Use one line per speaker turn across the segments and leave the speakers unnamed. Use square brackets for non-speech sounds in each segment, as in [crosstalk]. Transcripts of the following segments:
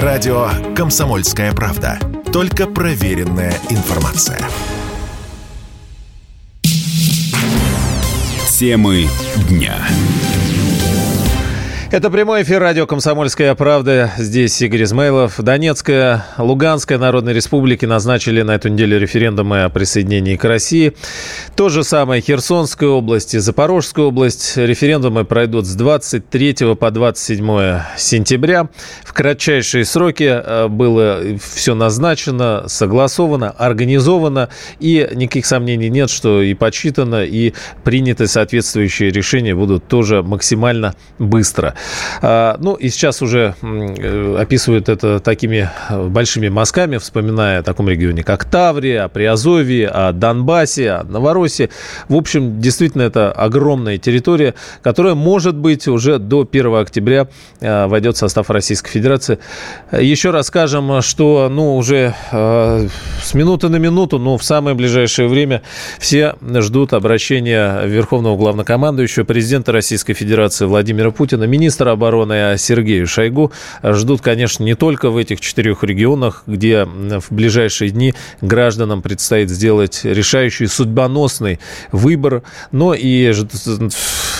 Радио «Комсомольская правда». Только проверенная информация. Темы дня.
Это прямой эфир радио «Комсомольская правда». Здесь Игорь Измайлов. Донецкая, Луганская народные республики назначили на эту неделю референдумы о присоединении к России. То же самое Херсонская область и Запорожская область. Референдумы пройдут с 23 по 27 сентября. В кратчайшие сроки э, было все назначено, согласовано, организовано. И никаких сомнений нет, что и подсчитано, и приняты соответствующие решения будут тоже максимально быстро. А, ну, и сейчас уже э, описывают это такими э, большими мазками, вспоминая о таком регионе, как Таврия, о Приазовье, о Донбассе, о Новороссии. В общем, действительно, это огромная территория, которая, может быть, уже до 1 октября э, войдет в состав Российской Федерации. Еще раз скажем, что, ну, уже с минуты на минуту, но в самое ближайшее время все ждут обращения Верховного Главнокомандующего, президента Российской Федерации Владимира Путина, министра министра обороны Сергею Шойгу ждут, конечно, не только в этих четырех регионах, где в ближайшие дни гражданам предстоит сделать решающий судьбоносный выбор, но и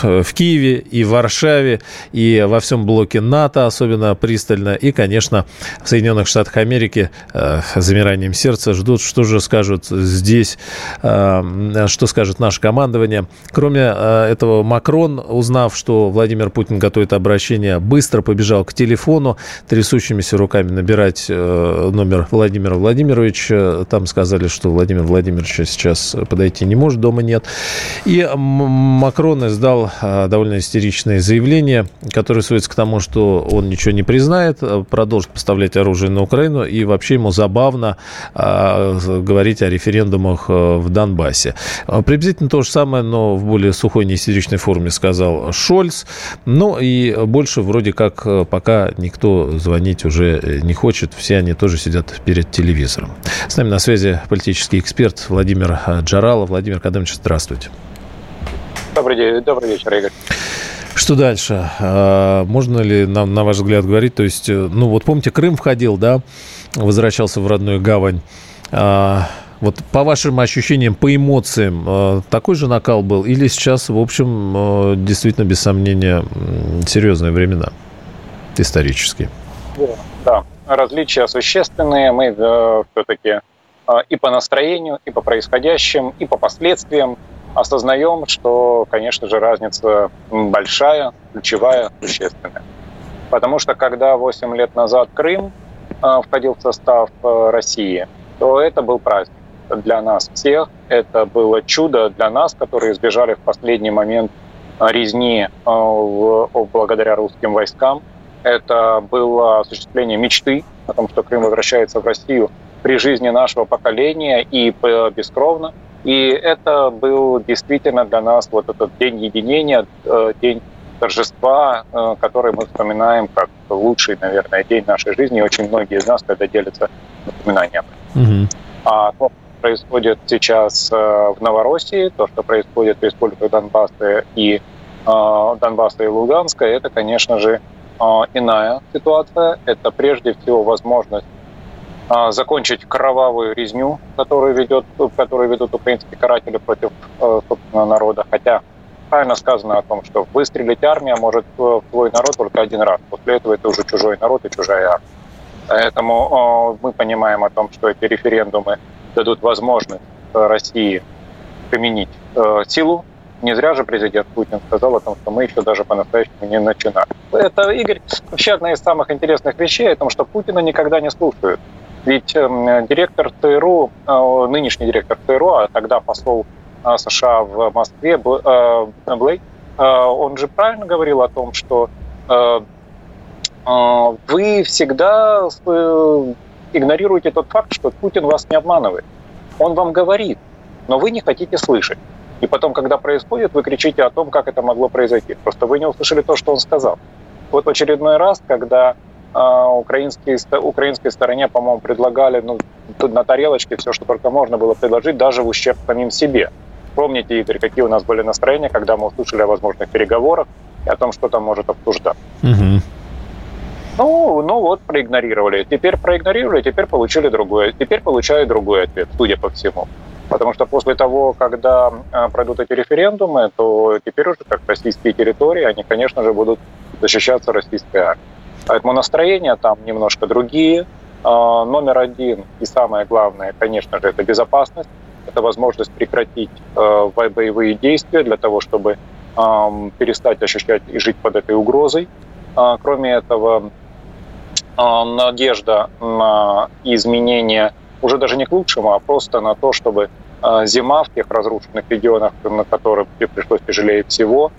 в Киеве, и в Варшаве, и во всем блоке НАТО особенно пристально, и, конечно, в Соединенных Штатах Америки э, замиранием сердца ждут, что же скажут здесь, э, что скажет наше командование. Кроме э, этого, Макрон, узнав, что Владимир Путин готовит обращение, быстро побежал к телефону, трясущимися руками набирать э, номер Владимира Владимировича. Там сказали, что Владимир Владимирович сейчас подойти не может, дома нет. И Макрон издал довольно истеричное заявление, которое сводится к тому, что он ничего не признает, э, продолжит поставлять оружие на Украину, и вообще ему забавно говорить о референдумах в Донбассе. Приблизительно то же самое, но в более сухой, неистеричной форме сказал Шольц. Ну и больше вроде как э, пока никто звонить уже э, не хочет. Все они тоже сидят перед телевизором. С нами на связи политический эксперт Владимир э, Джаралов. Владимир Кадамович, здравствуйте.
Добрый день, добрый вечер, Игорь.
Что дальше? А, можно ли нам, на ваш взгляд, говорить? То есть, ну вот помните, Крым входил, да, возвращался в родную гавань. А, вот по вашим ощущениям, по эмоциям, такой же накал был? Или сейчас, в общем, действительно, без сомнения, серьезные времена исторические?
Да, различия существенные. Мы э, все-таки э, и по настроению, и по происходящим, и по последствиям осознаем, что, конечно же, разница большая, ключевая, существенная. Потому что когда 8 лет назад Крым э, входил в состав России, то это был праздник для нас всех. Это было чудо для нас, которые избежали в последний момент резни э, благодаря русским войскам. Это было осуществление мечты о том, что Крым возвращается в Россию при жизни нашего поколения и бескровно. И это был действительно для нас вот этот день единения, э, день торжества, э, который мы вспоминаем как лучший, наверное, день нашей жизни. И очень многие из нас, когда делятся воспоминаниями. Угу. А то, происходит сейчас э, в Новороссии, то, что происходит в республике Донбасса и Донбасса и Луганска, это, конечно же, иная ситуация. Это прежде всего возможность закончить кровавую резню, которую, ведет, которую ведут украинские каратели против собственного народа. Хотя правильно сказано о том, что выстрелить армия может в свой народ только один раз. После этого это уже чужой народ и чужая армия. Поэтому мы понимаем о том, что эти референдумы дадут возможность России применить э, силу. Не зря же президент Путин сказал о том, что мы еще даже по-настоящему не начинали. Это, Игорь, вообще одна из самых интересных вещей о том, что Путина никогда не слушают. Ведь э, директор ТРУ, э, нынешний директор ТРУ, а тогда посол э, США в Москве, э, Блейк, он же правильно говорил о том, что э, вы всегда э, игнорируете тот факт, что Путин вас не обманывает. Он вам говорит, но вы не хотите слышать. И потом, когда происходит, вы кричите о том, как это могло произойти. Просто вы не услышали то, что он сказал. Вот в очередной раз, когда э, украинские, украинской стороне, по-моему, предлагали ну, на тарелочке все, что только можно было предложить, даже в ущерб самим себе. Помните, Игорь, какие у нас были настроения, когда мы услышали о возможных переговорах и о том, что там может обсуждаться. Угу. Ну, ну вот, проигнорировали. Теперь проигнорировали, теперь получили другое. Теперь получают другой ответ, судя по всему. Потому что после того, когда а, пройдут эти референдумы, то теперь уже как российские территории, они, конечно же, будут защищаться российской армией. Поэтому настроения там немножко другие. А, номер один и самое главное, конечно же, это безопасность. Это возможность прекратить а, боевые действия для того, чтобы перестать ощущать и жить под этой угрозой. Кроме этого, надежда на изменения уже даже не к лучшему, а просто на то, чтобы а, зима в тех разрушенных регионах, на которые пришлось тяжелее всего, а,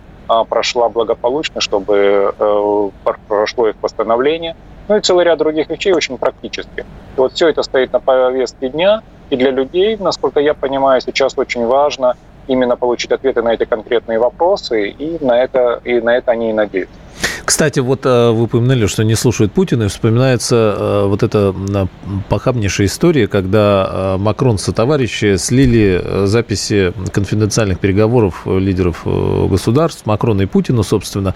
прошла благополучно, чтобы э, прошло их восстановление. Ну и целый ряд других вещей очень практически. И вот все это стоит на повестке дня, и для людей, насколько я понимаю, сейчас очень важно именно получить ответы на эти конкретные вопросы, и на это, и на это они и надеются.
Кстати, вот э, вы упомянули, что не слушают Путина, и вспоминается э, вот эта похабнейшая история, когда э, Макрон со товарищи слили записи конфиденциальных переговоров лидеров государств, Макрона и Путина, собственно.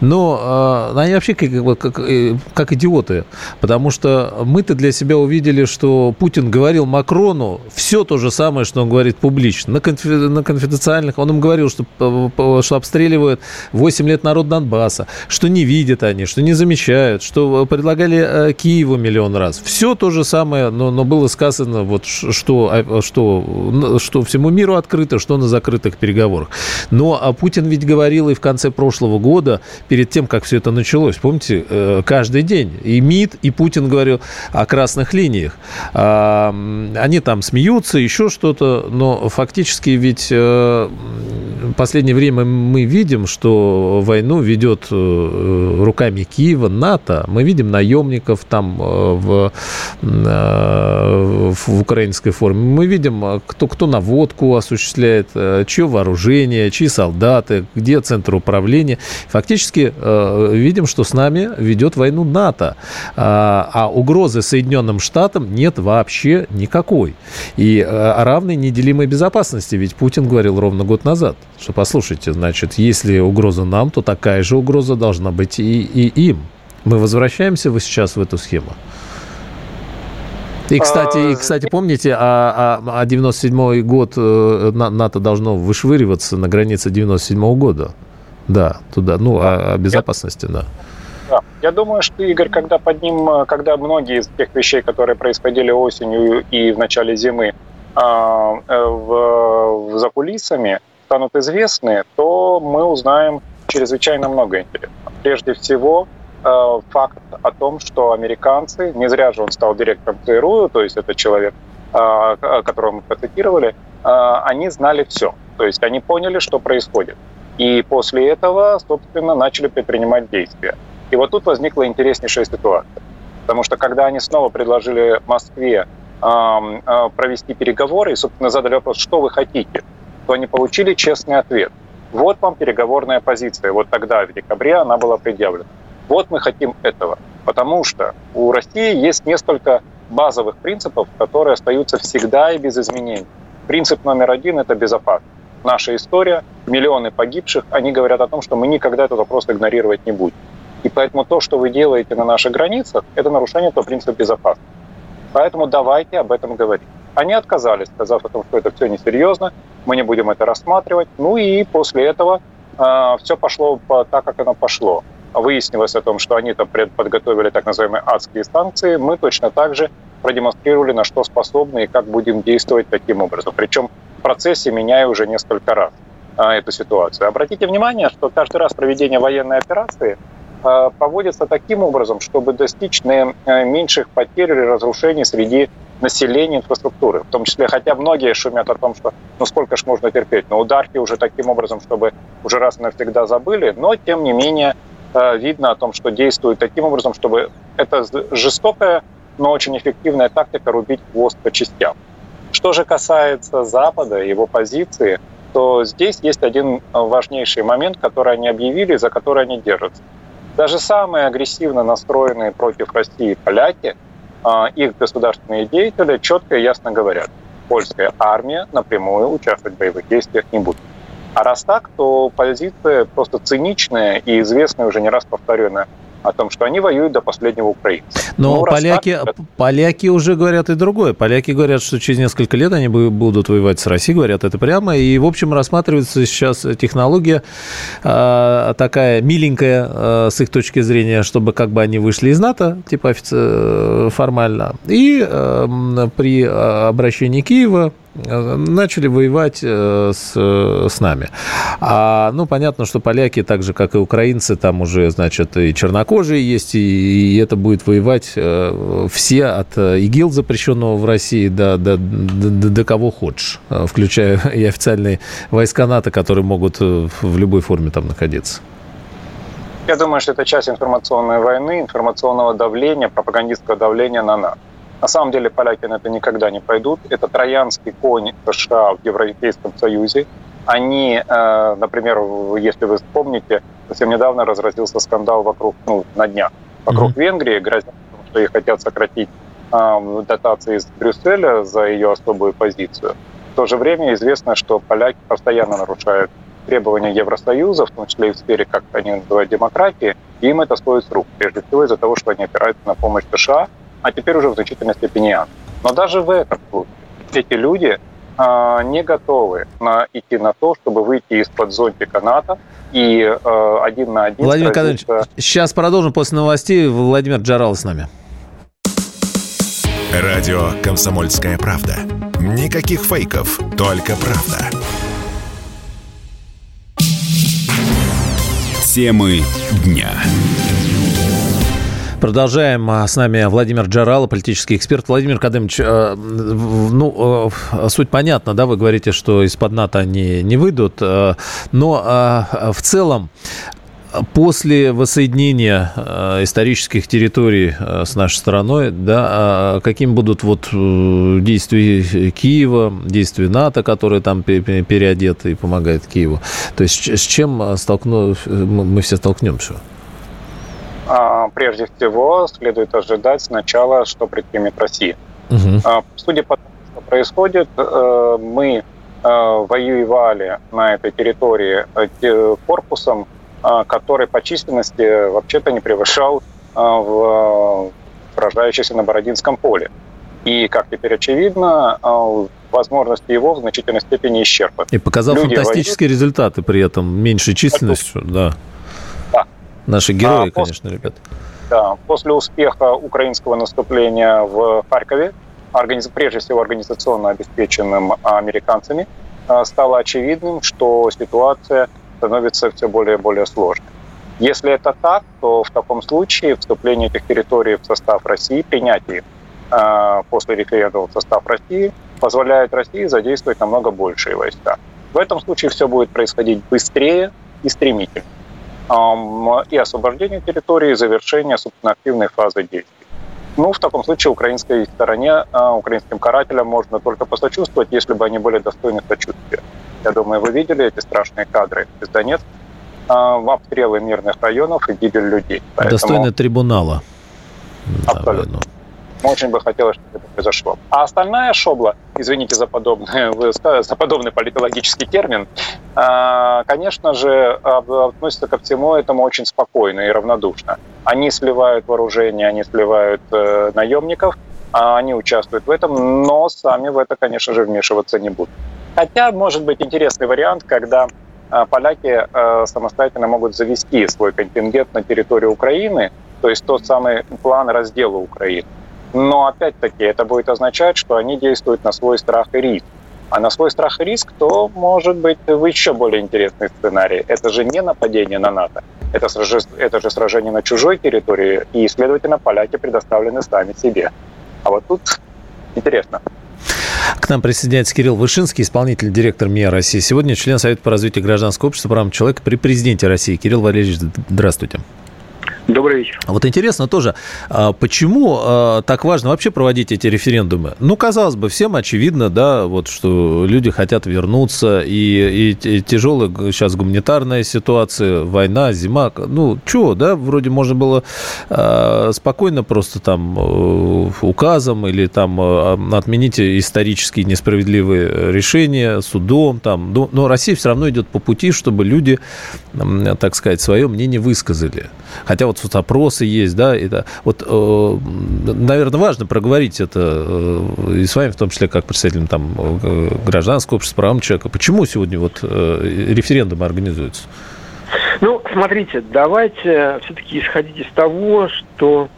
Но они вообще как, как, как идиоты, потому что мы-то для себя увидели, что Путин говорил Макрону все то же самое, что он говорит публично. На, конфи, на конфиденциальных он им говорил, что, что обстреливают 8 лет народ Донбасса, что не видят они, что не замечают, что э, предлагали э, Киеву миллион раз. Все то же самое, но, но было сказано, вот, что, а, что, что всему миру открыто, что на закрытых переговорах. Но а Путин ведь говорил и в конце прошлого года, перед тем, как все это началось, помните, э, каждый день и МИД, и Путин говорил о красных линиях. А, они там смеются, еще что-то, но фактически ведь в последнее время мы видим, что войну ведет руками Киева НАТО. Мы видим наемников там э, в, э, в украинской форме. Мы видим, кто, кто наводку осуществляет, чье вооружение, чьи солдаты, где центр управления. Фактически видим, что с нами ведет войну НАТО. А, а угрозы Соединенным Штатам нет вообще никакой. И равной неделимой безопасности. Ведь Путин говорил ровно год назад, что послушайте, значит, если угроза нам, то такая же угроза должна быть и, и им. Мы возвращаемся вы сейчас в эту схему? И, кстати, и, а, кстати помните, а, а, а 97-й год э, НАТО должно вышвыриваться на границе 97-го года. Да, туда, ну, о, о безопасности, да.
Да. Я думаю, что, Игорь, когда под ним, когда многие из тех вещей, которые происходили осенью и в начале зимы а, э, в, в, за кулисами, станут известны, то мы узнаем чрезвычайно много интересного. Прежде всего, э, факт о том, что американцы, не зря же он стал директором ЦРУ, то есть это человек, э, которого мы процитировали, э, они знали все. То есть они поняли, что происходит. И после этого, собственно, начали предпринимать действия. И вот тут возникла интереснейшая ситуация. Потому что когда они снова предложили Москве провести переговоры и, собственно, задали вопрос, что вы хотите, то они получили честный ответ – вот вам переговорная позиция. Вот тогда, в декабре, она была предъявлена. Вот мы хотим этого. Потому что у России есть несколько базовых принципов, которые остаются всегда и без изменений. Принцип номер один – это безопасность. Наша история, миллионы погибших, они говорят о том, что мы никогда этот вопрос игнорировать не будем. И поэтому то, что вы делаете на наших границах, это нарушение этого принципа безопасности. Поэтому давайте об этом говорить. Они отказались, сказав о том, что это все несерьезно, мы не будем это рассматривать. Ну и после этого э, все пошло по, так, как оно пошло. Выяснилось о том, что они там подготовили так называемые адские станции. Мы точно так же продемонстрировали, на что способны и как будем действовать таким образом. Причем в процессе меняя уже несколько раз э, эту ситуацию. Обратите внимание, что каждый раз проведение военной операции э, проводится таким образом, чтобы достичь наименьших потерь или разрушений среди населения, инфраструктуры. В том числе, хотя многие шумят о том, что ну сколько ж можно терпеть, но ударки уже таким образом, чтобы уже раз и навсегда забыли, но тем не менее э, видно о том, что действуют таким образом, чтобы это жестокая, но очень эффективная тактика рубить хвост по частям. Что же касается Запада, его позиции, то здесь есть один важнейший момент, который они объявили, за который они держатся. Даже самые агрессивно настроенные против России поляки – их государственные деятели четко и ясно говорят, польская армия напрямую участвовать в боевых действиях не будет. А раз так, то позиция просто циничная и известная, уже не раз повторенная о том, что они воюют до последнего украинца.
Но ну, поляки, так, поляки уже говорят и другое. Поляки говорят, что через несколько лет они будут воевать с Россией, говорят это прямо. И, в общем, рассматривается сейчас технология э, такая миленькая э, с их точки зрения, чтобы как бы они вышли из НАТО, типа офици- формально. И э, при обращении Киева начали воевать э, с, с нами. А, ну, понятно, что поляки, так же, как и украинцы, там уже, значит, и чернокожие есть, и, и это будет воевать э, все от э, ИГИЛ, запрещенного в России, до, до, до, до кого хочешь, включая [laughs] и официальные войска НАТО, которые могут в любой форме там находиться.
Я думаю, что это часть информационной войны, информационного давления, пропагандистского давления на нас. На самом деле поляки на это никогда не пойдут. Это троянский конь США в Европейском Союзе. Они, э, например, если вы вспомните, совсем недавно разразился скандал вокруг, ну, на днях, вокруг mm-hmm. Венгрии, грозят, что их хотят сократить э, дотации из Брюсселя за ее особую позицию. В то же время известно, что поляки постоянно нарушают требования Евросоюза, в том числе и в сфере, как они называют, демократии, и им это стоит с рук, прежде всего из-за того, что они опираются на помощь США, а теперь уже в значительной степени Иоанн. Но даже в этом случае эти люди э, не готовы на, идти на то, чтобы выйти из-под зонтика НАТО и э, один на один...
Владимир сразиться... Николаевич, сейчас продолжим после новостей. Владимир Джарал с нами.
Радио «Комсомольская правда». Никаких фейков, только правда. Темы дня.
Продолжаем. А, с нами Владимир Джарал, политический эксперт. Владимир Кадымович, э, ну, э, суть понятна, да, вы говорите, что из-под НАТО они не выйдут, э, но в целом после воссоединения исторических территорий с нашей страной, да, каким будут вот действия Киева, действия НАТО, которые там переодеты и помогают Киеву? То есть с чем столкну, мы все столкнемся?
А, прежде всего следует ожидать сначала, что предпримет Россия. Угу. Судя по тому, что происходит, э, мы э, воевали на этой территории э, корпусом, который по численности вообще-то не превышал в сражающихся на Бородинском поле. И, как теперь очевидно, возможности его в значительной степени исчерпаны.
И показал Люди фантастические воюют. результаты при этом, меньшей численностью, да. Наши герои, а, конечно, после, ребят.
Да, после успеха украинского наступления в Харькове, организ... прежде всего организационно обеспеченным американцами, а, стало очевидным, что ситуация становится все более и более сложной. Если это так, то в таком случае вступление этих территорий в состав России, принятие э, после референдума в состав России позволяет России задействовать намного большие войска. В этом случае все будет происходить быстрее и стремительнее и освобождение территории, и завершение, собственно, активной фазы действий. Ну, в таком случае украинской стороне, а, украинским карателям можно только посочувствовать, если бы они были достойны сочувствия. Я думаю, вы видели эти страшные кадры из Донецка, в обстрелы мирных районов и гибель людей.
Поэтому... Достойны трибунала.
Абсолютно. Очень бы хотелось, чтобы это произошло. А остальная шобла, извините за, подобный, [laughs] за подобный политологический термин, а, конечно же, относится ко всему этому очень спокойно и равнодушно. Они сливают вооружение, они сливают э, наемников, а они участвуют в этом, но сами в это, конечно же, вмешиваться не будут. Хотя, может быть, интересный вариант, когда а, поляки э, самостоятельно могут завести свой контингент на территорию Украины, то есть тот самый план раздела Украины. Но опять-таки это будет означать, что они действуют на свой страх и риск. А на свой страх и риск, то может быть еще более интересный сценарий. Это же не нападение на НАТО. Это, это же сражение на чужой территории, и, следовательно, поляки предоставлены сами себе. А вот тут интересно.
К нам присоединяется Кирилл Вышинский, исполнительный директор МИА России. Сегодня член Совета по развитию гражданского общества прав человека при президенте России. Кирилл Валерьевич, здравствуйте.
Добрый вечер.
Вот интересно тоже, а, почему а, так важно вообще проводить эти референдумы? Ну, казалось бы, всем очевидно, да, вот что люди хотят вернуться, и, и, и тяжелая сейчас гуманитарная ситуация, война, зима, ну, что, да, вроде можно было спокойно просто там э, указом или там отменить исторические несправедливые решения судом, там, но, но Россия все равно идет по пути, чтобы люди так сказать, свое мнение высказали. Хотя вот опросы есть, да, это вот, э, наверное, важно проговорить это э, и с вами, в том числе, как представителям там гражданского общества, правам человека. Почему сегодня вот референдумы организуются?
Ну, смотрите, давайте все-таки исходить из того, что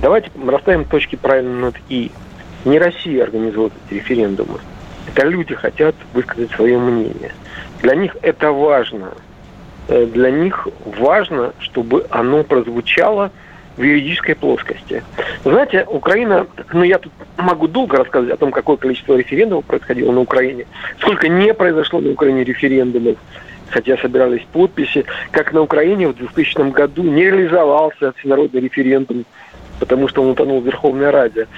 давайте расставим точки правильно над «и». Не Россия организует эти референдумы. Это люди хотят высказать свое мнение. Для них это важно. Э, для них важно, чтобы оно прозвучало в юридической плоскости. Знаете, Украина, ну я тут могу долго рассказывать о том, какое количество референдумов происходило на Украине, сколько не произошло на Украине референдумов, хотя собирались подписи, как на Украине в 2000 году не реализовался всенародный референдум потому что он утонул в Верховной Раде.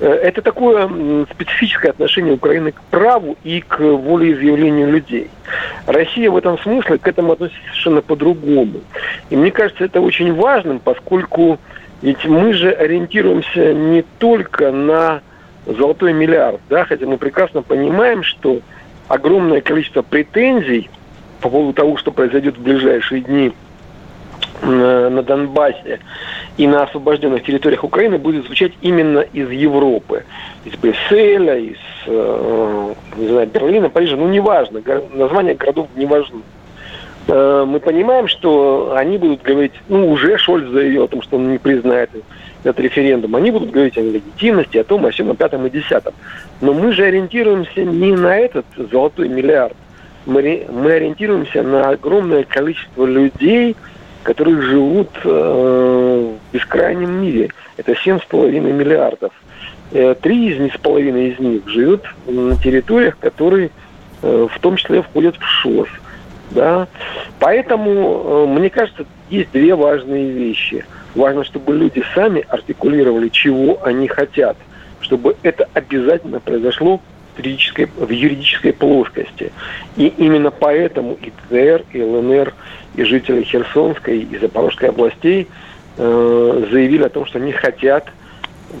Э, это такое специфическое отношение Украины к праву и к волеизъявлению людей. Россия в этом смысле к этому относится совершенно по-другому. И мне кажется, это очень важным, поскольку ведь мы же ориентируемся не только на золотой миллиард, да, хотя мы прекрасно понимаем, что огромное количество претензий по поводу того, что произойдет в ближайшие дни на Донбассе и на освобожденных территориях Украины будет звучать именно из Европы. Из Брюсселя, из э, не знаю, Берлина, Парижа. Ну, неважно. Названия городов не важны. Э, мы понимаем, что они будут говорить, ну, уже Шольц заявил о том, что он не признает этот референдум. Они будут говорить о легитимности, о том, о всем, о пятом и десятом. Но мы же ориентируемся не на этот золотой миллиард. Мы, мы ориентируемся на огромное количество людей, которые живут э, в бескрайнем мире. Это 7,5 миллиардов. Э, три из них с половиной из них живут на территориях, которые э, в том числе входят в ШОС. Да? Поэтому, мне кажется, есть две важные вещи. Важно, чтобы люди сами артикулировали, чего они хотят, чтобы это обязательно произошло в юридической, в юридической плоскости. И именно поэтому и ДР, и ЛНР – и жители Херсонской и Запорожской областей э, заявили о том, что они хотят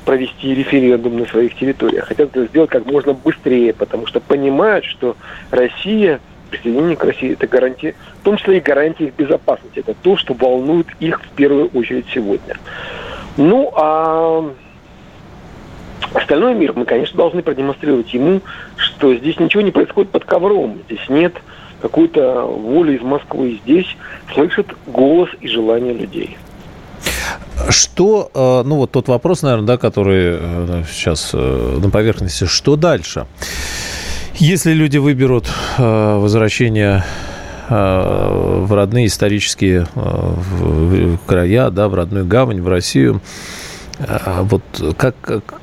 провести референдум на своих территориях. Хотят это сделать как можно быстрее, потому что понимают, что Россия, присоединение к России, это гарантия, в том числе и гарантия их безопасности. Это то, что волнует их в первую очередь сегодня. Ну, а остальной мир мы, конечно, должны продемонстрировать ему, что здесь ничего не происходит под ковром. Здесь нет какую-то волю из Москвы здесь слышит голос и желание людей.
Что, э, ну вот тот вопрос, наверное, да, который э, сейчас э, на поверхности, что дальше? Если люди выберут возвращение в родные исторические края, да, в родную гавань, в Россию, а вот как,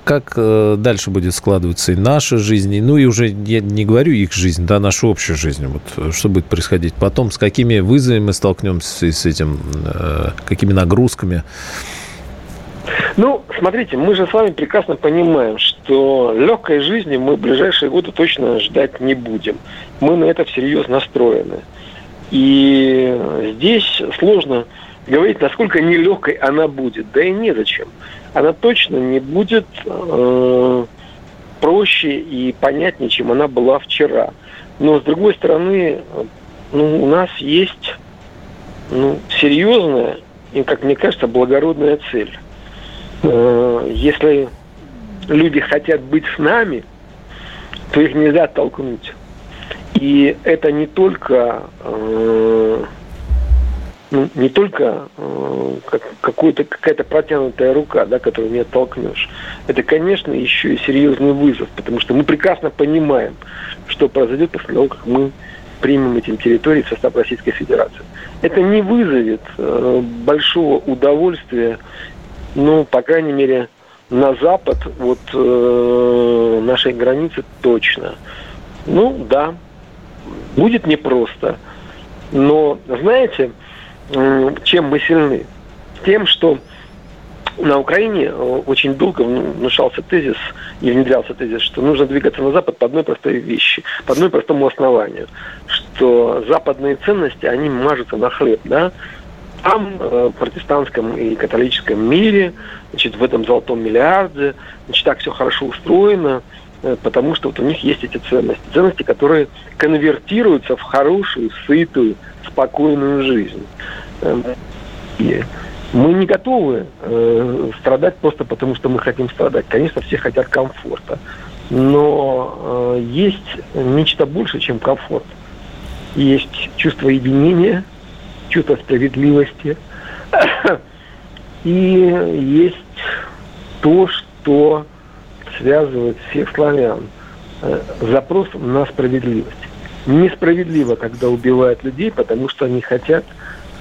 как э, дальше будет складываться и наша жизнь, ну и уже я не говорю их жизнь, да, нашу общую жизнь, вот что будет происходить потом, с какими вызовами мы столкнемся с этим, э, какими нагрузками?
Ну, смотрите, мы же с вами прекрасно понимаем, что легкой жизни мы в ближайшие годы точно ждать не будем. Мы на это всерьез настроены. И здесь сложно говорить, насколько нелегкой она будет. Да и незачем она точно не будет э, проще и понятнее, чем она была вчера. Но с другой стороны, ну, у нас есть ну, серьезная и, как мне кажется, благородная цель. Э, если люди хотят быть с нами, то их нельзя оттолкнуть. И это не только э, ну, не только э, как, какая-то протянутая рука, да, которую не оттолкнешь. Это, конечно, еще и серьезный вызов, потому что мы прекрасно понимаем, что произойдет после того, как мы примем эти территории в состав Российской Федерации. Это не вызовет э, большого удовольствия, ну, по крайней мере, на запад вот э, нашей границы точно. Ну, да, будет непросто. Но, знаете, чем мы сильны? Тем, что на Украине э, очень долго внушался тезис и внедрялся тезис, что нужно двигаться на Запад по одной простой вещи, по одной простому основанию, что западные ценности, они мажутся на хлеб, да, там, э, в протестантском и католическом мире, значит, в этом золотом миллиарде, значит, так все хорошо устроено, потому что вот у них есть эти ценности. Ценности, которые конвертируются в хорошую, сытую, спокойную жизнь. Эм, и мы не готовы э, страдать просто потому, что мы хотим страдать. Конечно, все хотят комфорта. Но э, есть нечто больше, чем комфорт. Есть чувство единения, чувство справедливости. [coughs] И есть то, что связывает всех славян. Э, запрос на справедливость. Несправедливо, когда убивают людей, потому что они хотят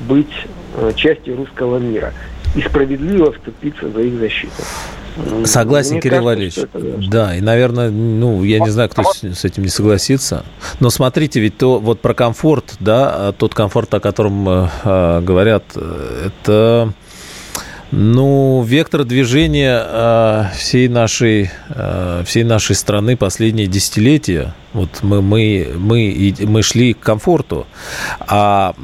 быть э, частью русского мира и справедливо вступиться за их защиту.
Согласен, Мне Кирилл Валерьевич. Да, и, наверное, ну, я не знаю, кто с, с этим не согласится. Но смотрите, ведь то вот про комфорт, да, тот комфорт, о котором э, говорят, э, это ну, вектор движения э, всей нашей э, всей нашей страны последние десятилетия. Вот мы мы мы мы шли к комфорту, а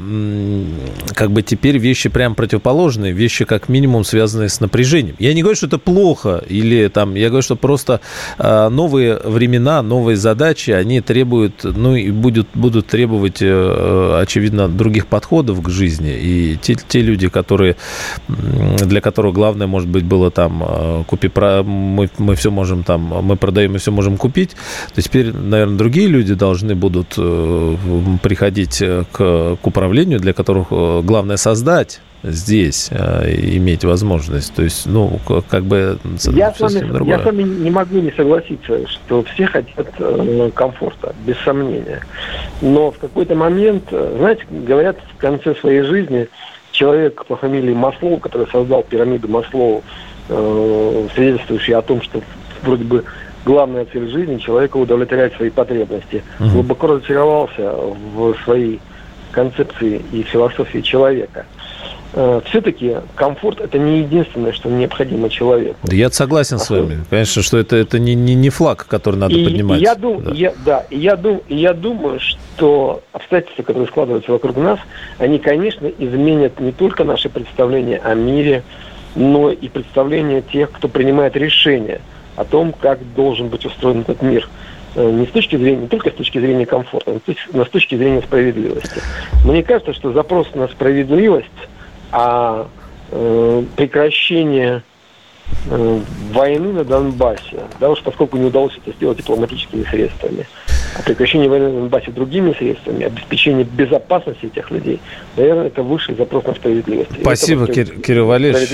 как бы теперь вещи прям противоположные, вещи как минимум связанные с напряжением. Я не говорю, что это плохо или там, я говорю, что просто э, новые времена, новые задачи, они требуют, ну и будут будут требовать, очевидно, других подходов к жизни. И те те люди, которые для которых главное, может быть, было там э, купи, мы, мы все можем там, мы продаем и все можем купить, то теперь, наверное, другие люди должны будут э, приходить к, к управлению, для которых э, главное создать здесь иметь возможность. То есть, ну, как бы
я с, вами, я с вами не могу не согласиться, что все хотят комфорта, без сомнения. Но в какой-то момент, знаете, говорят в конце своей жизни, человек по фамилии Маслоу, который создал пирамиду Маслоу, э, свидетельствующий о том, что вроде бы главная цель жизни человека удовлетворять свои потребности, угу. глубоко разочаровался в своей концепции и философии человека. Э, все-таки комфорт это не единственное, что необходимо человеку.
Да я согласен а с вами. Конечно, что это, это не, не, не флаг, который надо и, поднимать.
Я дум, да. Я, да, я, дум, я думаю, что обстоятельства, которые складываются вокруг нас, они, конечно, изменят не только наше представление о мире, но и представление тех, кто принимает решения о том, как должен быть устроен этот мир э, не с точки зрения, не только с точки зрения комфорта, но с точки зрения справедливости. Мне кажется, что запрос на справедливость а э, прекращение войны на Донбассе, да, уж поскольку не удалось это сделать дипломатическими средствами, а прекращение войны на Донбассе другими средствами, обеспечение безопасности этих людей, наверное, это высший запрос на справедливость.
Спасибо, Кир, Кирилл Валерьевич.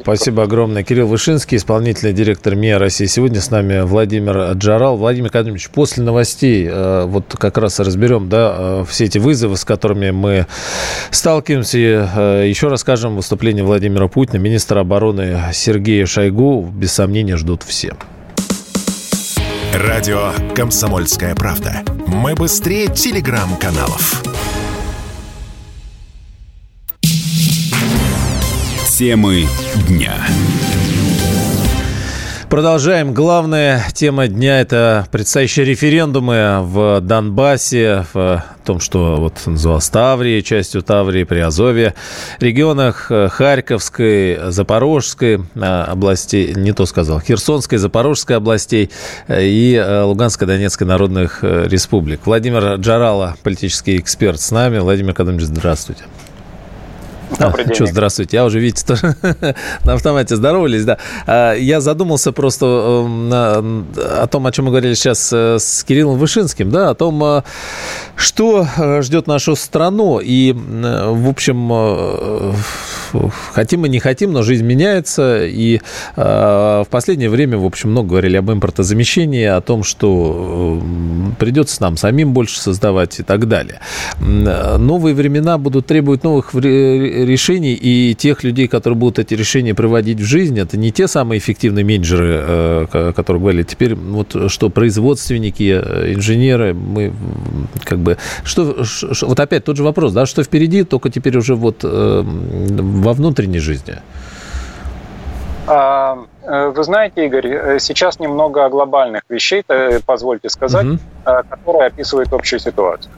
Спасибо огромное. Кирилл Вышинский, исполнительный директор МИА России. Сегодня с нами Владимир Джарал. Владимир Кадимович, после новостей э, вот как раз разберем да, э, все эти вызовы, с которыми мы сталкиваемся. Э, еще расскажем выступление Владимира Путина, министра обороны Сергея Шойгу. Без сомнения ждут все.
Радио «Комсомольская правда». Мы быстрее телеграм-каналов. Темы дня.
Продолжаем. Главная тема дня – это предстоящие референдумы в Донбассе, в том, что вот называлось Таврии, частью Таврии, Приазовье, регионах э, Харьковской, Запорожской э, областей, не то сказал, Херсонской, Запорожской областей э, и Луганской, Донецкой народных республик. Владимир Джарала, политический эксперт с нами. Владимир Кадамович, здравствуйте. Добрый день. Что, здравствуйте. Я уже, видите, тоже [laughs] на автомате здоровались, да. А, я задумался просто о том, о чем мы говорили сейчас э, с Кириллом Вышинским, да, о том, э, что э, ждет нашу страну. И, в общем, хотим мы не хотим, но жизнь меняется. И в последнее время, в общем, много говорили об импортозамещении, о том, что придется нам самим больше создавать и так далее. Новые времена будут требовать новых решений и тех людей, которые будут эти решения проводить в жизнь, это не те самые эффективные менеджеры, э, которые говорили, теперь вот что производственники, э, инженеры, мы как бы, что, вот опять тот же вопрос, да, что впереди, только теперь уже вот э, во внутренней жизни.
А, вы знаете, Игорь, сейчас немного глобальных вещей, позвольте сказать, угу. которые описывают общую ситуацию.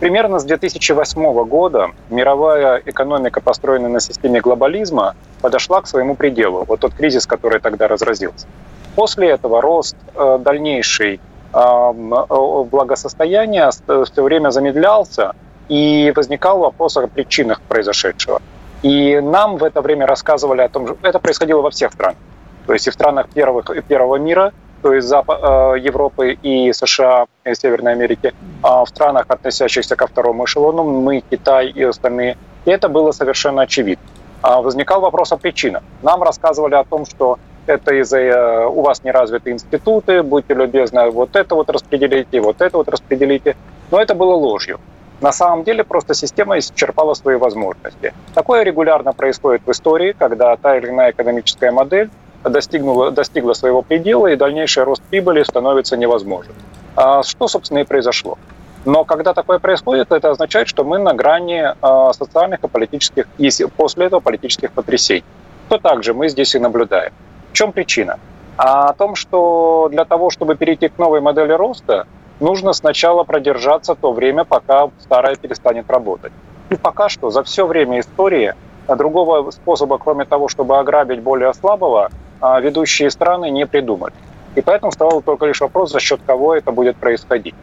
Примерно с 2008 года мировая экономика, построенная на системе глобализма, подошла к своему пределу. Вот тот кризис, который тогда разразился. После этого рост дальнейший благосостояния все время замедлялся, и возникал вопрос о причинах произошедшего. И нам в это время рассказывали о том, что это происходило во всех странах. То есть и в странах первых, первого мира, то есть Запад, э, Европы и США, и Северной Америки, а в странах, относящихся ко второму эшелону, мы, Китай и остальные. И это было совершенно очевидно. А возникал вопрос о причинах. Нам рассказывали о том, что это из-за э, у вас не развиты институты, будьте любезны, вот это вот распределите, вот это вот распределите. Но это было ложью. На самом деле просто система исчерпала свои возможности. Такое регулярно происходит в истории, когда та или иная экономическая модель достигнула, достигла своего предела, и дальнейший рост прибыли становится невозможен. А что, собственно, и произошло. Но когда такое происходит, это означает, что мы на грани а, социальных и политических, и после этого политических потрясений. То также мы здесь и наблюдаем. В чем причина? А о том, что для того, чтобы перейти к новой модели роста, нужно сначала продержаться то время, пока старая перестанет работать. И пока что за все время истории другого способа, кроме того, чтобы ограбить более слабого, а, ведущие страны не придумали. И поэтому вставал только лишь вопрос, за счет кого это будет происходить.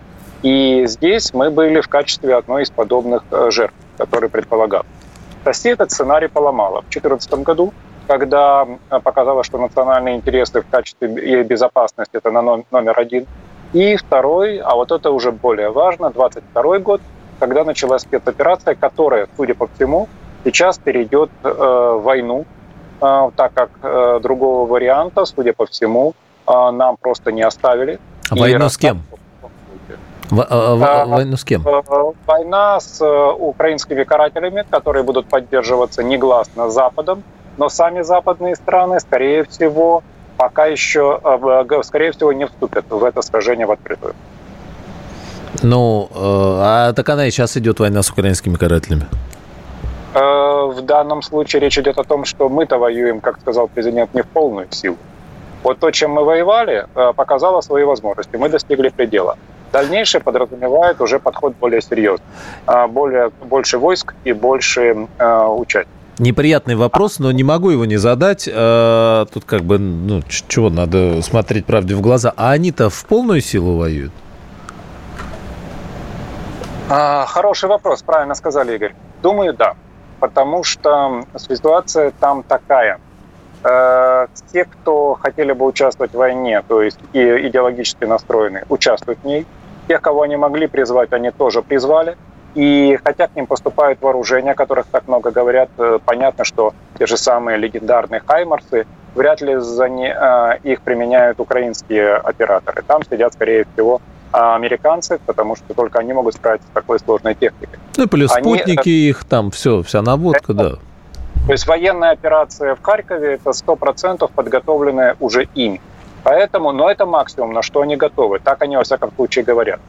И здесь мы были в качестве одной из подобных э, жертв, которые предполагал. Россия этот сценарий поломала в 2014 году, когда показала, что национальные интересы в качестве безопасности – это номер один – и второй, а вот это уже более важно, 22 год, когда началась спецоперация, которая, судя по всему, сейчас перейдет э, в войну, э, так как э, другого варианта, судя по всему, нам просто не оставили.
А войну с кем? А, войну с кем? Э,
война с украинскими карателями, которые будут поддерживаться негласно Западом, но сами западные страны, скорее всего, пока еще, э, скорее всего, не вступят в это сражение в открытую.
Ну, э, а так она и сейчас идет война с украинскими карателями.
Э, в данном случае речь идет о том, что мы-то воюем, как сказал президент, не в полную силу. Вот то, чем мы воевали, показало свои возможности. Мы достигли предела. Дальнейшее подразумевает уже подход более серьезный. Более, больше войск и больше участия.
Неприятный вопрос, но не могу его не задать. А, тут как бы, ну, чего, надо смотреть правде в глаза. А они-то в полную силу воюют?
А, хороший вопрос, правильно сказали, Игорь. Думаю, да. Потому что ситуация там такая. Э, те, кто хотели бы участвовать в войне, то есть и идеологически настроены, участвуют в ней. Тех, кого они могли призвать, они тоже призвали. И хотя к ним поступают вооружения, о которых так много говорят, э, понятно, что те же самые легендарные «Хаймарсы» вряд ли за не, э, их применяют украинские операторы. Там сидят, скорее всего, американцы, потому что только они могут справиться с такой сложной техникой.
Ну, плюс они... спутники их, там все, вся наводка, это, да.
То есть военная операция в Харькове – это 100% подготовленная уже ими. Поэтому, но это максимум, на что они готовы. Так они, во всяком случае, говорят.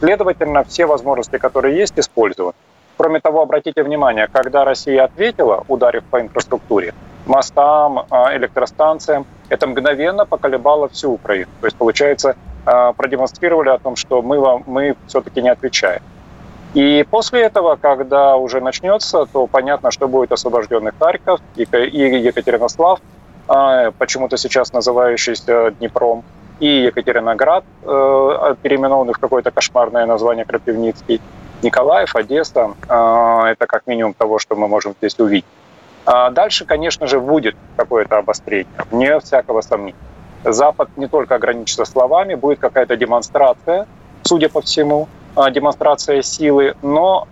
Следовательно, все возможности, которые есть, использованы. Кроме того, обратите внимание, когда Россия ответила, ударив по инфраструктуре, мостам, а, электростанциям, это мгновенно поколебало всю Украину. То есть, получается, а, продемонстрировали о том, что мы, вам, мы все-таки не отвечаем. И после этого, когда уже начнется, то понятно, что будет освобожденный Харьков и Екатеринослав, а, почему-то сейчас называющийся Днепром, и Екатериноград, э, переименованный в какое-то кошмарное название Крапивницкий, Николаев, Одесса. Э, это как минимум того, что мы можем здесь увидеть. А дальше, конечно же, будет какое-то обострение, вне всякого сомнения. Запад не только ограничится словами, будет какая-то демонстрация, судя по всему, э, демонстрация силы. Но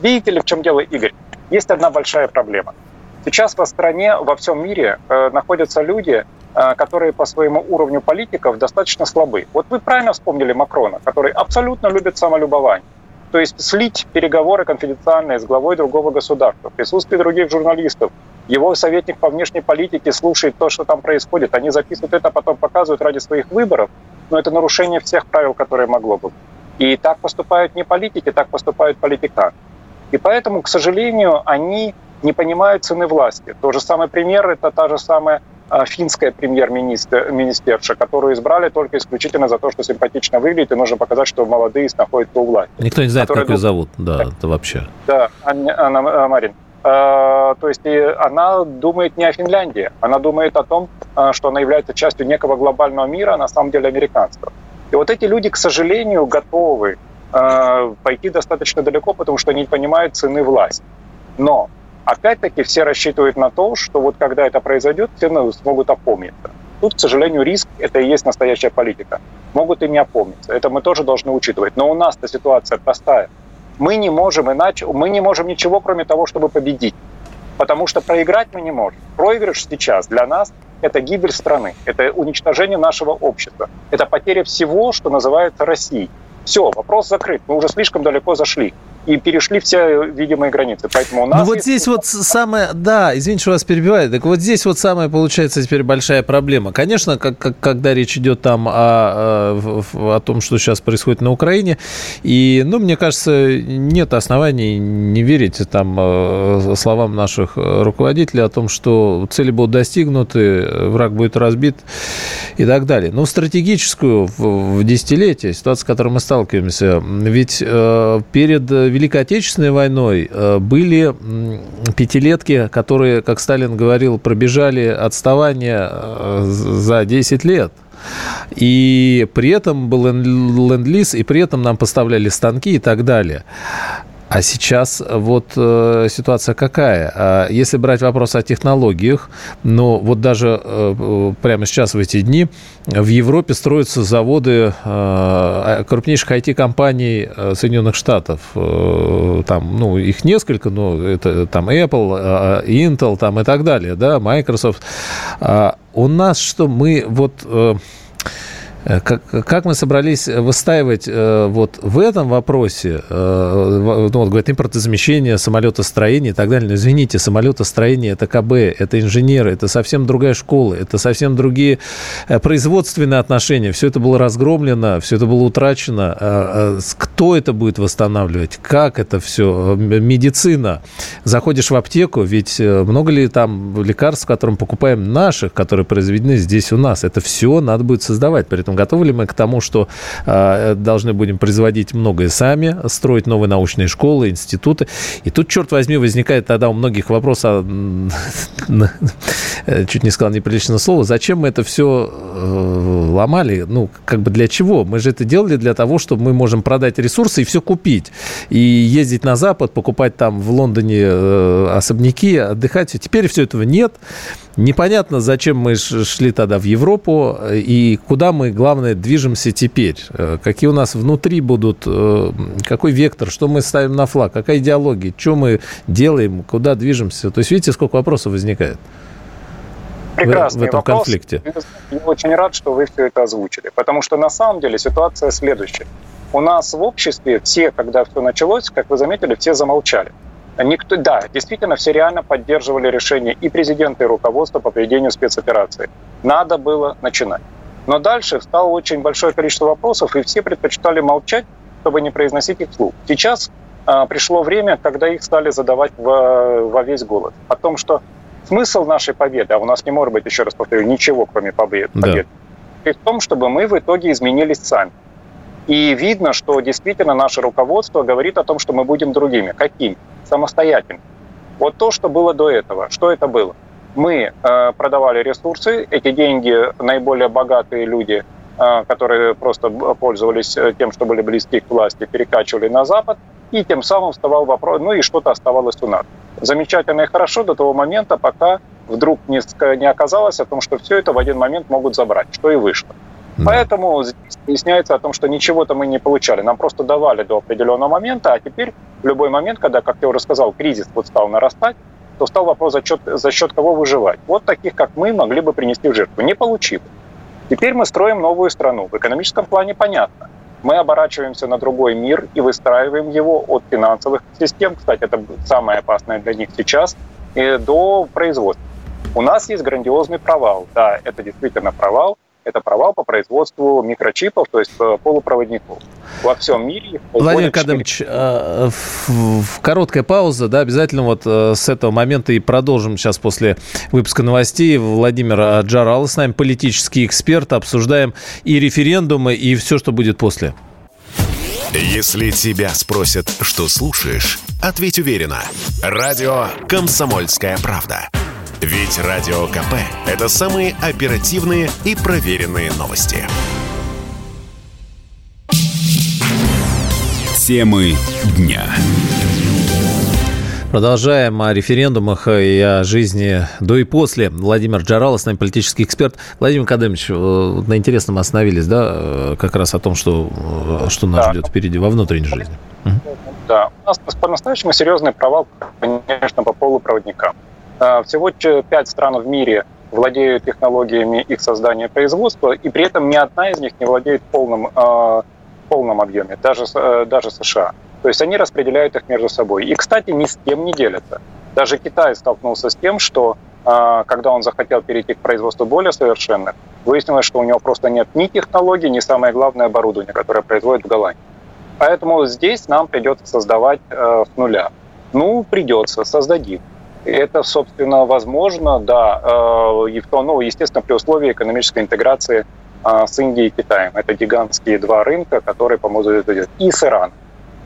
видите ли, в чем дело, Игорь? Есть одна большая проблема. Сейчас во стране, во всем мире э, находятся люди, Э, которые по своему уровню политиков достаточно слабы. Вот вы правильно вспомнили Макрона, который абсолютно любит самолюбование. То есть слить переговоры конфиденциальные с главой другого государства, в присутствии других журналистов, его советник по внешней политике слушает то, что там происходит, они записывают это, потом показывают ради своих выборов, но это нарушение всех правил, которые могло бы. И так поступают не политики, так поступают политиканы. И поэтому, к сожалению, они не понимают цены власти. Тот же самый пример – это та же самая а, финская премьер-министерша, которую избрали только исключительно за то, что симпатично выглядит, и нужно показать, что молодые находятся у власти.
Никто не знает, как ее зовут, да, это вообще.
Да, Анна, Анна Марин. то есть она думает не о Финляндии, она думает о том, что она является частью некого глобального мира, а на самом деле американского. И вот эти люди, к сожалению, готовы пойти достаточно далеко, потому что они понимают цены власти. Но опять-таки все рассчитывают на то, что вот когда это произойдет, все смогут опомниться. Тут, к сожалению, риск – это и есть настоящая политика. Могут и не опомниться. Это мы тоже должны учитывать. Но у нас-то ситуация простая. Мы не можем иначе, мы не можем ничего, кроме того, чтобы победить. Потому что проиграть мы не можем. Проигрыш сейчас для нас – это гибель страны, это уничтожение нашего общества, это потеря всего, что называется Россией. Все, вопрос закрыт. Мы уже слишком далеко зашли и перешли все видимые границы. Поэтому у
нас... Ну вот здесь вот самое... Да, извините, что вас перебиваю. Так вот здесь вот самая, получается, теперь большая проблема. Конечно, как, как, когда речь идет там о, о, о том, что сейчас происходит на Украине, и, ну, мне кажется, нет оснований не верить там э, словам наших руководителей о том, что цели будут достигнуты, враг будет разбит и так далее. Но стратегическую в, в десятилетие, ситуация, с которой мы сталкиваемся, ведь э, перед Великой Отечественной войной э, были пятилетки, которые, как Сталин говорил, пробежали отставание э, за 10 лет. И при этом был ленд-лиз, и при этом нам поставляли станки и так далее. А сейчас вот э, ситуация какая? А если брать вопрос о технологиях, ну вот даже э, прямо сейчас в эти дни в Европе строятся заводы э, крупнейших IT-компаний э, Соединенных Штатов. Э, там, ну, их несколько, но это там Apple, э, Intel там и так далее, да, Microsoft. А у нас что, мы вот... Э, Э, как, как мы собрались выстаивать э, вот в этом вопросе, э, ну, вот, говорят, импортозамещение, самолетостроение и так далее. Но извините, самолетостроение – это КБ, это инженеры, это совсем другая школа, это совсем другие производственные отношения. Все это было разгромлено, все это было утрачено. Кто это будет восстанавливать? Как это все? Медицина. Заходишь в аптеку, ведь много ли там лекарств, которые мы покупаем наших, которые произведены здесь у нас? Это все надо будет создавать. При этом готовы ли мы к тому, что э, должны будем производить многое сами, строить новые научные школы, институты. И тут, черт возьми, возникает тогда у многих вопрос, а, [laughs] чуть не сказал неприличное слово, зачем мы это все э, ломали? Ну, как бы для чего? Мы же это делали для того, чтобы мы можем продать ресурсы и все купить. И ездить на Запад, покупать там в Лондоне э, особняки, отдыхать. Теперь все этого нет. Непонятно, зачем мы шли тогда в Европу и куда мы, главное, движемся теперь. Э, какие у нас внутри будут, э, какой вектор, что мы ставим на флаг, какая идеология, что мы делаем, куда движемся. То есть видите, сколько вопросов возникает
Прекрасный
в, этом
вопрос.
конфликте.
Я очень рад, что вы все это озвучили. Потому что на самом деле ситуация следующая. У нас в обществе все, когда все началось, как вы заметили, все замолчали. Никто, да, действительно, все реально поддерживали решение и президента, и руководство по проведению спецоперации. Надо было начинать. Но дальше стало очень большое количество вопросов, и все предпочитали молчать, чтобы не произносить их вслух. Сейчас э, пришло время, когда их стали задавать во, во весь голос. О том, что смысл нашей победы, а у нас не может быть, еще раз повторю, ничего, кроме побед, да. побед, и в том, чтобы мы в итоге изменились сами. И видно, что действительно наше руководство говорит о том, что мы будем другими. Какими? самостоятельно. Вот то, что было до этого, что это было? Мы э, продавали ресурсы, эти деньги наиболее богатые люди, э, которые просто пользовались э, тем, что были близки к власти, перекачивали на Запад, и тем самым вставал вопрос, ну и что-то оставалось у нас. Замечательно и хорошо до того момента, пока вдруг не, не оказалось о том, что все это в один момент могут забрать, что и вышло. Да. Поэтому здесь выясняется о том, что ничего-то мы не получали. Нам просто давали до определенного момента, а теперь в любой момент, когда, как я уже сказал, кризис вот стал нарастать, то стал вопрос, за счет, за счет кого выживать. Вот таких, как мы, могли бы принести в жертву. Не получилось. Теперь мы строим новую страну. В экономическом плане понятно. Мы оборачиваемся на другой мир и выстраиваем его от финансовых систем, кстати, это самое опасное для них сейчас, до производства. У нас есть грандиозный провал. Да, это действительно провал это провал по производству микрочипов, то есть э, полупроводников. Во всем мире.
Владимир Кадымович, э, короткая пауза, да, обязательно вот э, с этого момента и продолжим сейчас после выпуска новостей. Владимир Джарал с нами, политический эксперт, обсуждаем и референдумы, и все, что будет после.
Если тебя спросят, что слушаешь, ответь уверенно. Радио «Комсомольская правда». Ведь Радио КП – это самые оперативные и проверенные новости.
Темы дня. Продолжаем о референдумах и о жизни до и после. Владимир Джарал, с нами политический эксперт. Владимир Кадымович, э, на интересном остановились, да, э, как раз о том, что, э, что нас да. ждет впереди во внутренней жизни.
Да, у нас по-настоящему серьезный провал, конечно, по полупроводникам. Всего пять стран в мире владеют технологиями их создания и производства, и при этом ни одна из них не владеет полным, в полном объеме, даже, даже США. То есть они распределяют их между собой. И, кстати, ни с кем не делятся. Даже Китай столкнулся с тем, что а, когда он захотел перейти к производству более совершенных, выяснилось, что у него просто нет ни технологий, ни самое главное оборудование, которое производит в Голландии. Поэтому здесь нам придется создавать э, с нуля. Ну, придется, создадим. Это, собственно, возможно, да, э, и в том, ну, естественно, при условии экономической интеграции э, с Индией и Китаем. Это гигантские два рынка, которые помогут это И с Ираном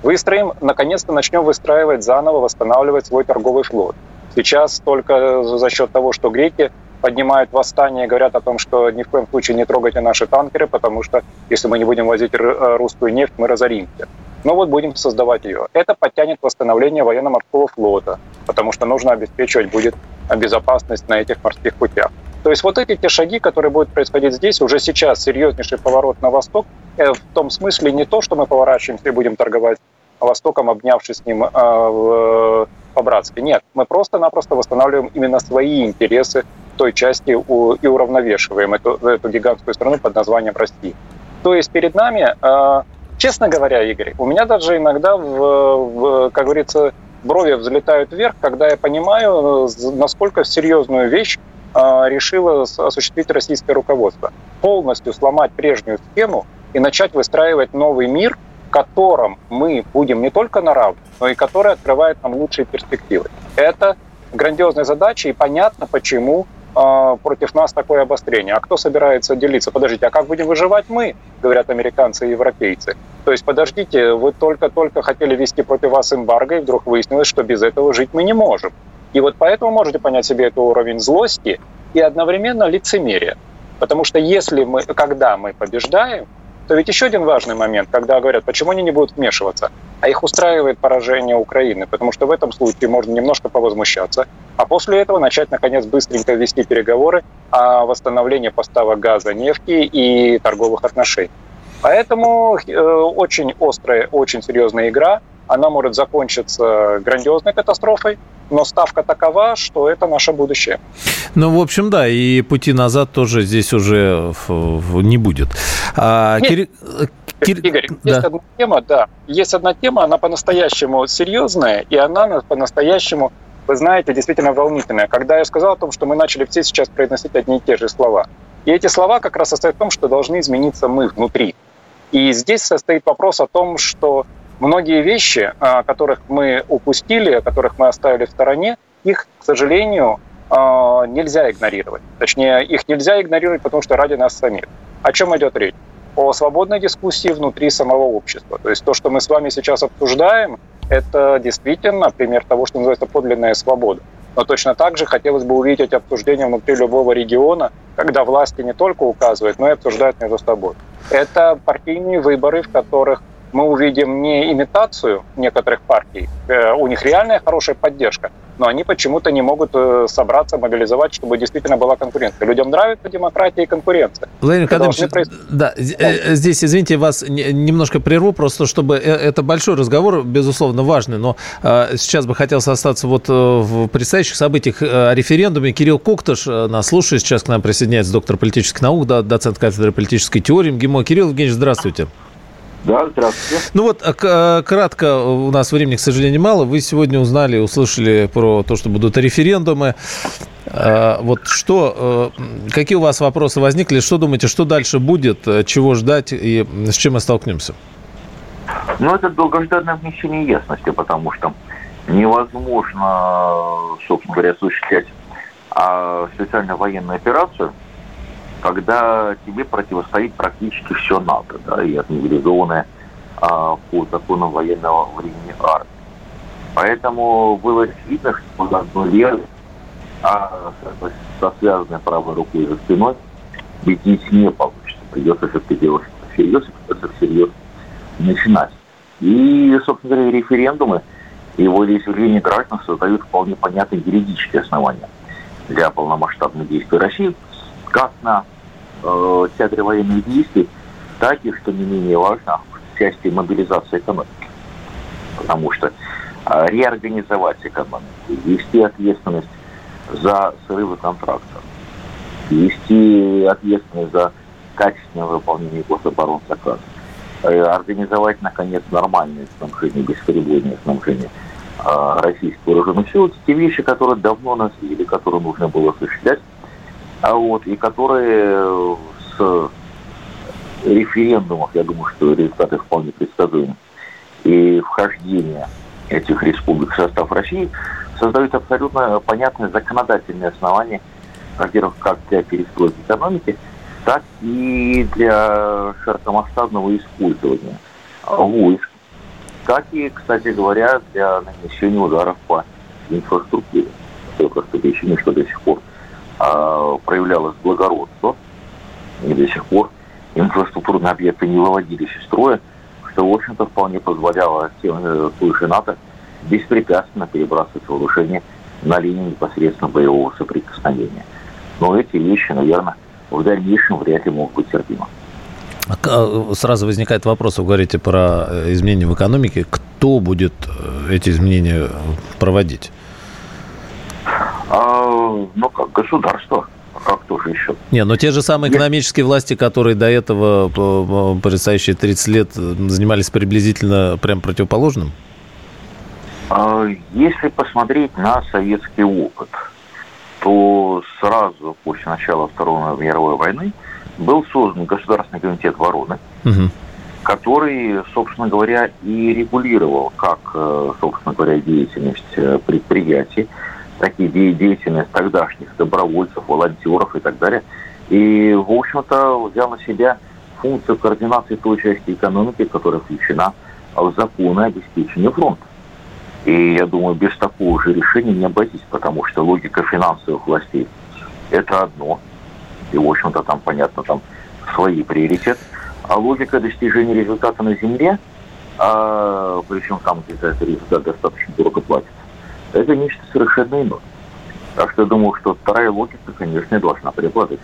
выстроим, наконец-то начнем выстраивать заново, восстанавливать свой торговый флот. Сейчас только за счет того, что греки поднимают восстание говорят о том, что ни в коем случае не трогайте наши танкеры, потому что если мы не будем возить э, русскую нефть, мы разоримся. Ну вот будем создавать ее. Это подтянет восстановление военно-морского флота, потому что нужно обеспечивать будет безопасность на этих морских путях. То есть вот эти те шаги, которые будут происходить здесь, уже сейчас серьезнейший поворот на восток, э, в том смысле не то, что мы поворачиваемся и будем торговать Востоком, обнявшись с ним э, по-братски. Нет, мы просто-напросто восстанавливаем именно свои интересы в той части и уравновешиваем эту, эту гигантскую страну под названием Россия. То есть перед нами, э, честно говоря, Игорь, у меня даже иногда, в, в, как говорится, брови взлетают вверх, когда я понимаю, насколько серьезную вещь а, решило осуществить российское руководство. Полностью сломать прежнюю схему и начать выстраивать новый мир, в котором мы будем не только на равных, но и который открывает нам лучшие перспективы. Это грандиозная задача, и понятно, почему э, против нас такое обострение. А кто собирается делиться? Подождите, а как будем выживать мы, говорят американцы и европейцы. То есть, подождите, вы только-только хотели вести против вас эмбарго, и вдруг выяснилось, что без этого жить мы не можем. И вот поэтому можете понять себе это уровень злости и одновременно лицемерия. Потому что если мы, когда мы побеждаем, то ведь еще один важный момент, когда говорят, почему они не будут вмешиваться, а их устраивает поражение Украины, потому что в этом случае можно немножко повозмущаться, а после этого начать, наконец, быстренько вести переговоры о восстановлении поставок газа, нефти и торговых отношений. Поэтому э, очень острая, очень серьезная игра – она может закончиться грандиозной катастрофой, но ставка такова, что это наше будущее.
Ну, в общем, да, и пути назад тоже здесь уже не будет.
А, Нет, Кир... Кир... Игорь, да. есть одна тема, да, есть одна тема, она по-настоящему серьезная, и она по-настоящему, вы знаете, действительно волнительная. Когда я сказал о том, что мы начали все сейчас произносить одни и те же слова, и эти слова как раз состоят в том, что должны измениться мы внутри. И здесь состоит вопрос о том, что многие вещи, а, которых мы упустили, которых мы оставили в стороне, их, к сожалению, а, нельзя игнорировать. Точнее, их нельзя игнорировать, потому что ради нас самих. О чем идет речь? О свободной дискуссии внутри самого общества. То есть то, что мы с вами сейчас обсуждаем, это действительно пример того, что называется подлинная свобода. Но точно так же хотелось бы увидеть эти обсуждения внутри любого региона, когда власти не только указывают, но и обсуждают между собой. Это партийные выборы, в которых мы увидим не имитацию некоторых партий, э, у них реальная хорошая поддержка, но они почему-то не могут э, собраться, мобилизовать, чтобы действительно была конкуренция. Людям нравится демократия и конкуренция.
Владимир Кадымович, проис... да, э, здесь, извините, вас немножко прерву, просто чтобы... Это большой разговор, безусловно, важный, но сейчас бы хотелось остаться вот в предстоящих событиях о референдуме. Кирилл Коктыш нас слушает, сейчас к нам присоединяется доктор политических наук, доцент кафедры политической теории МГИМО. Кирилл Евгеньевич, здравствуйте.
Да, здравствуйте.
Ну вот, а, а, кратко, у нас времени, к сожалению, мало. Вы сегодня узнали, услышали про то, что будут референдумы. А, вот что, какие у вас вопросы возникли? Что думаете, что дальше будет? Чего ждать и с чем мы столкнемся?
Ну, это долгожданное внесение ясности, потому что невозможно, собственно говоря, осуществлять специальную военную операцию – когда тебе противостоит практически все НАТО, да, и организованная а, по закону военного времени армии. Поэтому было видно, что на одну левую, а со связанной правой рукой за спиной бить не получится. Придется все-таки делать всерьез, и придется всерьез начинать. И, собственно говоря, референдумы и волеизъявление граждан создают вполне понятные юридические основания для полномасштабных действий России, как на э, театре военных действий, так и, что не менее важно, в части мобилизации экономики. Потому что э, реорганизовать экономику, вести ответственность за срывы контрактов, вести ответственность за качественное выполнение гособоронзаказа, э, организовать, наконец, нормальное снабжение, бесперебойное снабжение э, российских вооруженных сил, это те вещи, которые давно нас которые нужно было осуществлять, а вот, и которые с референдумов, я думаю, что результаты вполне предсказуемы, и вхождение этих республик в состав России создают абсолютно понятное законодательное основание, во-первых, как для перестройки экономики, так и для широкомасштабного использования войск, как и, кстати говоря, для нанесения ударов по инфраструктуре. Такое просто причине, что до сих пор а, проявлялось благородство, и до сих пор инфраструктурные объекты не выводились из строя, что, в общем-то, вполне позволяло тем, э, НАТО беспрепятственно перебрасывать вооружение на линии непосредственно боевого соприкосновения. Но эти вещи, наверное, в дальнейшем вряд ли могут быть терпимы.
А а, сразу возникает вопрос, вы говорите про э, изменения в экономике. Кто будет э, эти изменения проводить?
А, ну, как государство. Как тоже еще?
Не, но те же самые экономические власти, которые до этого, предстоящие 30 лет, занимались приблизительно прям противоположным?
А, если посмотреть на советский опыт, то сразу после начала Второй мировой войны был создан Государственный комитет Вороны, угу. который, собственно говоря, и регулировал как, э, собственно говоря, деятельность э, предприятий, так и деятельность тогдашних добровольцев, волонтеров и так далее. И, в общем-то, взял на себя функцию координации той части экономики, которая включена в законы обеспечения фронта. И я думаю, без такого же решения не обойтись, потому что логика финансовых властей – это одно. И, в общем-то, там, понятно, там свои приоритеты. А логика достижения результата на земле, а, причем там, где результат достаточно дорого платится, это нечто совершенно иное. Так что я думаю, что вторая логика, конечно, должна преобладать.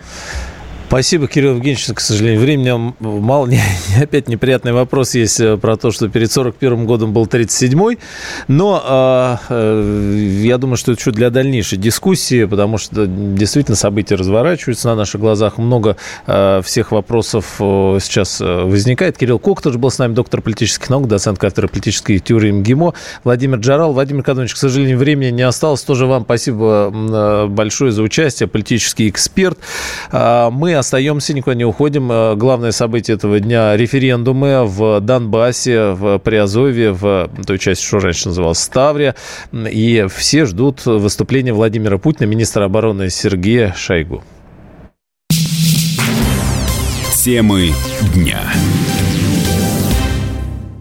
Спасибо, Кирилл Евгеньевич. К сожалению, времени мало. [laughs] Не, опять неприятный вопрос есть э, про то, что перед 41 годом был 37-й. Но э, я думаю, что это еще для дальнейшей дискуссии, потому что действительно события разворачиваются на наших глазах. Много э, всех вопросов э, сейчас э, возникает. Кирилл Кок тоже был с нами, доктор политических наук, доцент кафедры политической теории МГИМО. Владимир Джарал. Владимир Кадонович, к сожалению, времени не осталось. Тоже вам спасибо э, большое за участие. Политический эксперт. Мы остаемся, никуда не уходим. Э, главное событие этого дня – референдумы в Донбассе, в Приазовье, в той части, что раньше называлось Ставре. И все ждут выступления Владимира Путина, министра обороны Сергея Шойгу.
Темы дня.